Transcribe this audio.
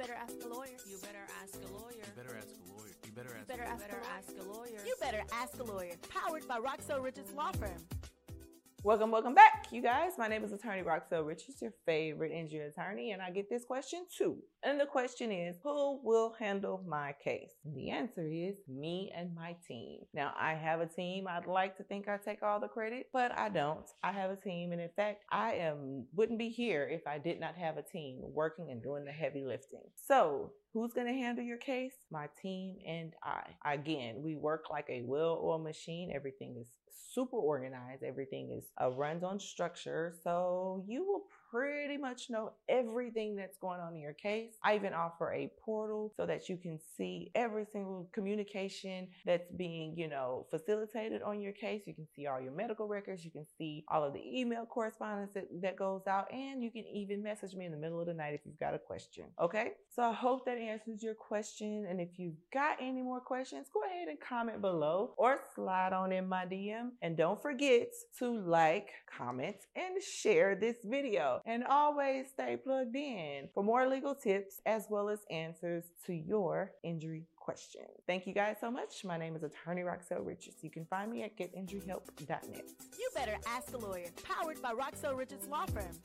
better ask a lawyer. You better ask a lawyer. You better ask a lawyer. You better ask. better a ask You better ask a lawyer. You better ask a lawyer. Powered by Roxell Richards Law Firm. Welcome, welcome back, you guys. My name is Attorney Roxell Richards, your favorite injury attorney, and I get this question too. And the question is, who will handle my case? The answer is me and my team. Now, I have a team. I'd like to think I take all the credit, but I don't. I have a team, and in fact, I am wouldn't be here if I did not have a team working and doing the heavy lifting. So, Who's going to handle your case? My team and I. Again, we work like a well-oiled machine. Everything is super organized. Everything is uh, runs on structure. So you will pretty much know everything that's going on in your case. I even offer a portal so that you can see every single communication that's being, you know, facilitated on your case. You can see all your medical records. You can see all of the email correspondence that, that goes out. And you can even message me in the middle of the night if you've got a question. Okay. So I hope that answers your question. And if you've got any more questions, go ahead and comment below or slide on in my DM. And don't forget to like, comment, and share this video. And always stay plugged in for more legal tips as well as answers to your injury questions. Thank you guys so much. My name is Attorney Roxell Richards. You can find me at getinjuryhelp.net. You better ask a lawyer. Powered by Roxell Richards Law Firm.